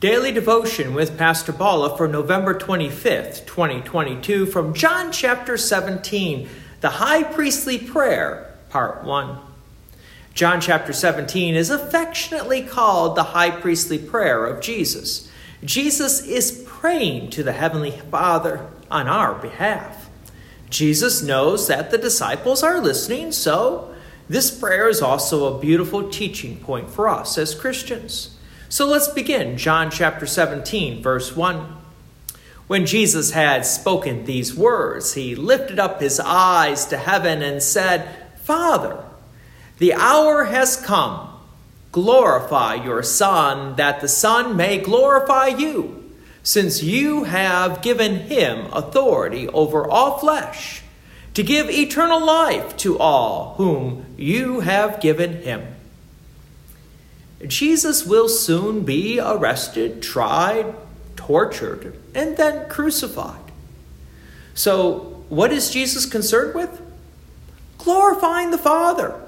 Daily Devotion with Pastor Bala for November 25th, 2022, from John chapter 17, the High Priestly Prayer, Part 1. John chapter 17 is affectionately called the High Priestly Prayer of Jesus. Jesus is praying to the Heavenly Father on our behalf. Jesus knows that the disciples are listening, so this prayer is also a beautiful teaching point for us as Christians. So let's begin. John chapter 17, verse 1. When Jesus had spoken these words, he lifted up his eyes to heaven and said, Father, the hour has come. Glorify your Son, that the Son may glorify you, since you have given him authority over all flesh, to give eternal life to all whom you have given him. Jesus will soon be arrested, tried, tortured, and then crucified. So, what is Jesus concerned with? Glorifying the Father.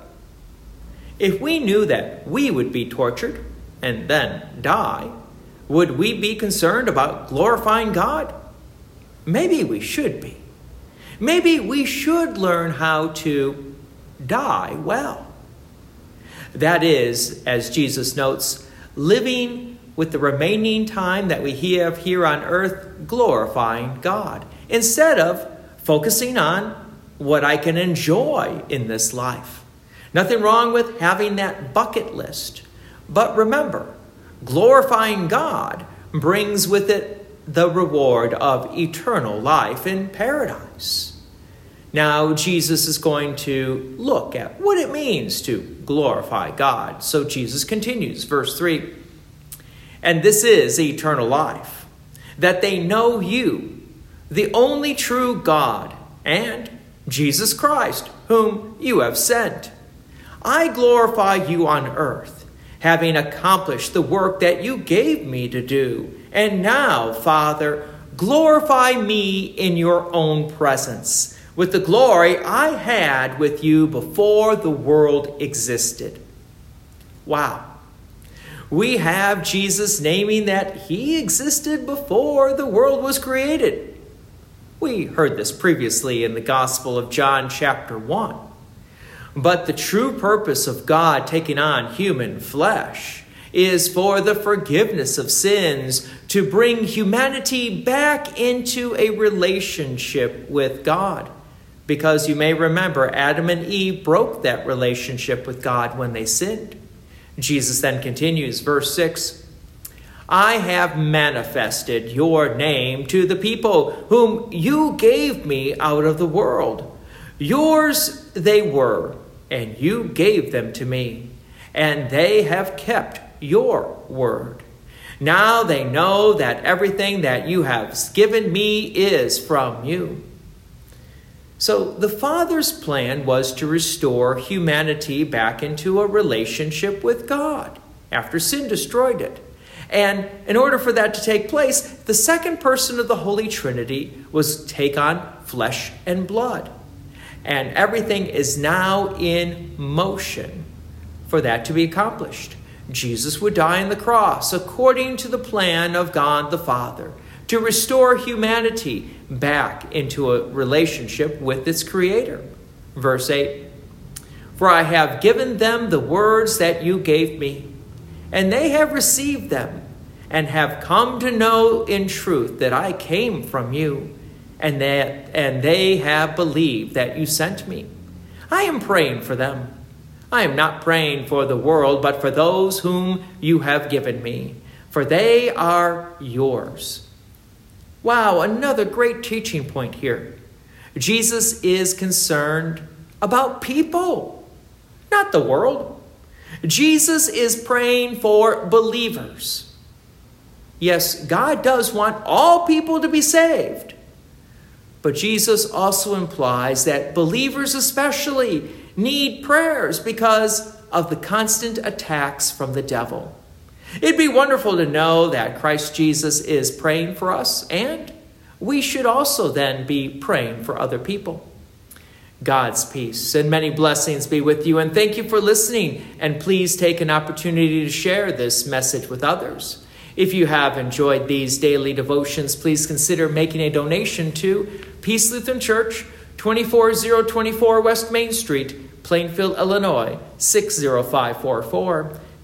If we knew that we would be tortured and then die, would we be concerned about glorifying God? Maybe we should be. Maybe we should learn how to die well. That is, as Jesus notes, living with the remaining time that we have here on earth glorifying God instead of focusing on what I can enjoy in this life. Nothing wrong with having that bucket list. But remember, glorifying God brings with it the reward of eternal life in paradise. Now, Jesus is going to look at what it means to glorify God. So Jesus continues, verse 3 And this is eternal life, that they know you, the only true God, and Jesus Christ, whom you have sent. I glorify you on earth, having accomplished the work that you gave me to do. And now, Father, glorify me in your own presence with the glory I had with you before the world existed. Wow. We have Jesus naming that he existed before the world was created. We heard this previously in the Gospel of John, chapter 1. But the true purpose of God taking on human flesh is for the forgiveness of sins to bring humanity back into a relationship with God because you may remember Adam and Eve broke that relationship with God when they sinned. Jesus then continues, verse 6 I have manifested your name to the people whom you gave me out of the world. Yours they were, and you gave them to me, and they have kept your word. Now they know that everything that you have given me is from you. So the Father's plan was to restore humanity back into a relationship with God after sin destroyed it. And in order for that to take place, the second person of the Holy Trinity was take on flesh and blood. And everything is now in motion for that to be accomplished. Jesus would die on the cross according to the plan of God the Father to restore humanity back into a relationship with its Creator. Verse 8 For I have given them the words that you gave me, and they have received them, and have come to know in truth that I came from you, and that and they have believed that you sent me. I am praying for them. I am not praying for the world, but for those whom you have given me, for they are yours. Wow, another great teaching point here. Jesus is concerned about people, not the world. Jesus is praying for believers. Yes, God does want all people to be saved. But Jesus also implies that believers, especially, need prayers because of the constant attacks from the devil. It'd be wonderful to know that Christ Jesus is praying for us, and we should also then be praying for other people. God's peace and many blessings be with you, and thank you for listening. And please take an opportunity to share this message with others. If you have enjoyed these daily devotions, please consider making a donation to Peace Lutheran Church, 24024 West Main Street, Plainfield, Illinois, 60544.